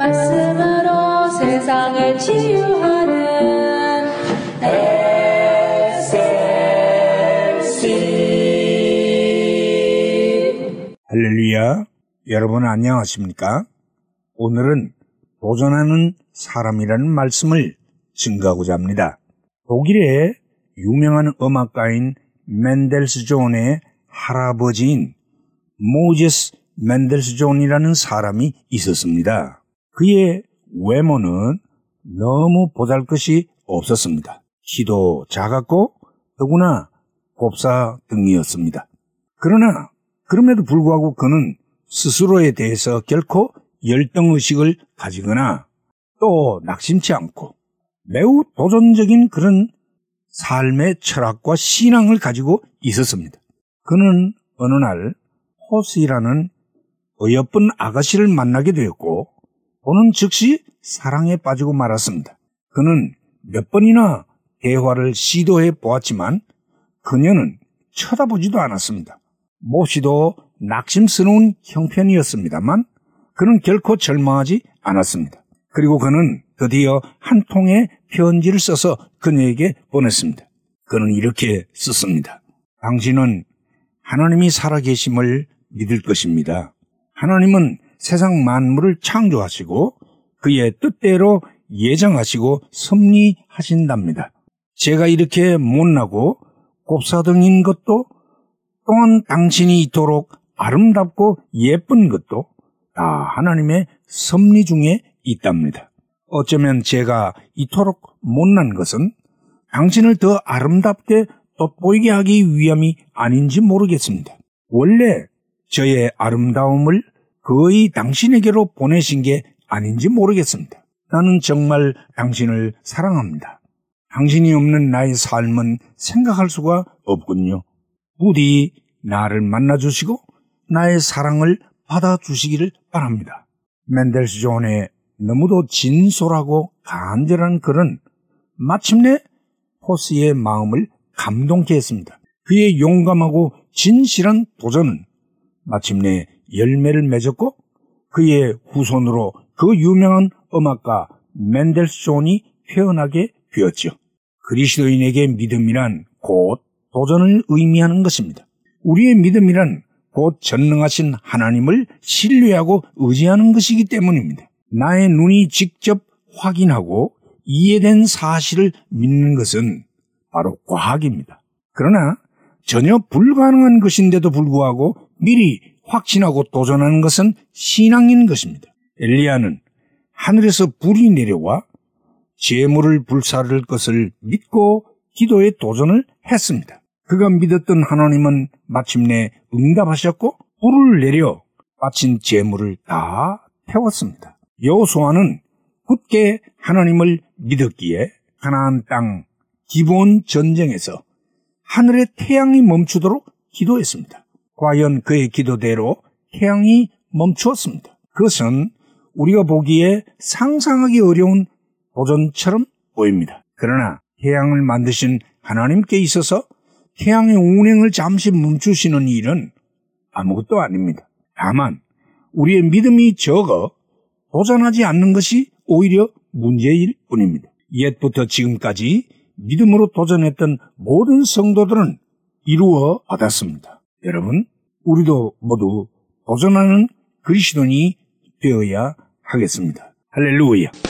말씀으로 세상을 치유하는 SLC 할렐루야. 여러분 안녕하십니까? 오늘은 도전하는 사람이라는 말씀을 증가하고자 합니다. 독일의 유명한 음악가인 맨델스 존의 할아버지인 모제스 멘델스존이라는 사람이 있었습니다. 그의 외모는 너무 보잘 것이 없었습니다. 키도 작았고 더구나 곱사등이었습니다. 그러나 그럼에도 불구하고 그는 스스로에 대해서 결코 열등의식을 가지거나 또 낙심치 않고 매우 도전적인 그런 삶의 철학과 신앙을 가지고 있었습니다. 그는 어느 날 호스이라는 어여쁜 아가씨를 만나게 되었고 보는 즉시 사랑에 빠지고 말았습니다. 그는 몇 번이나 대화를 시도해 보았지만 그녀는 쳐다보지도 않았습니다. 몹시도 낙심스러운 형편이었습니다만 그는 결코 절망하지 않았습니다. 그리고 그는 드디어 한 통의 편지를 써서 그녀에게 보냈습니다. 그는 이렇게 썼습니다. 당신은 하나님이 살아계심을 믿을 것입니다. 하나님은 세상 만물을 창조하시고 그의 뜻대로 예정하시고 섭리하신답니다. 제가 이렇게 못나고 곱사등인 것도 또한 당신이 이토록 아름답고 예쁜 것도 다 하나님의 섭리 중에 있답니다. 어쩌면 제가 이토록 못난 것은 당신을 더 아름답게 돋보이게 하기 위함이 아닌지 모르겠습니다. 원래 저의 아름다움을 거의 당신에게로 보내신 게 아닌지 모르겠습니다. 나는 정말 당신을 사랑합니다. 당신이 없는 나의 삶은 생각할 수가 없군요. 부디 나를 만나주시고 나의 사랑을 받아주시기를 바랍니다. 멘델스존의 너무도 진솔하고 간절한 글은 마침내 포스의 마음을 감동케 했습니다. 그의 용감하고 진실한 도전은 마침내 열매를 맺었고 그의 후손으로 그 유명한 음악가 멘델스존이 태어나게 되었죠. 그리스도인에게 믿음이란 곧 도전을 의미하는 것입니다. 우리의 믿음이란 곧 전능하신 하나님을 신뢰하고 의지하는 것이기 때문입니다. 나의 눈이 직접 확인하고 이해된 사실을 믿는 것은 바로 과학입니다. 그러나 전혀 불가능한 것인데도 불구하고 미리 확신하고 도전하는 것은 신앙인 것입니다. 엘리야는 하늘에서 불이 내려와 재물을 불사를 것을 믿고 기도에 도전을 했습니다. 그가 믿었던 하나님은 마침내 응답하셨고 불을 내려 바친 재물을 다 태웠습니다. 여호수아는 굳게 하나님을 믿었기에 가나안 땅 기본 전쟁에서 하늘의 태양이 멈추도록 기도했습니다. 과연 그의 기도대로 태양이 멈추었습니다. 그것은 우리가 보기에 상상하기 어려운 도전처럼 보입니다. 그러나 태양을 만드신 하나님께 있어서 태양의 운행을 잠시 멈추시는 일은 아무것도 아닙니다. 다만 우리의 믿음이 적어 도전하지 않는 것이 오히려 문제일 뿐입니다. 옛부터 지금까지 믿음으로 도전했던 모든 성도들은 이루어 받았습니다. 여러분, 우리도 모두 도전하는 그리스도인이 되어야 하겠습니다. 할렐루야.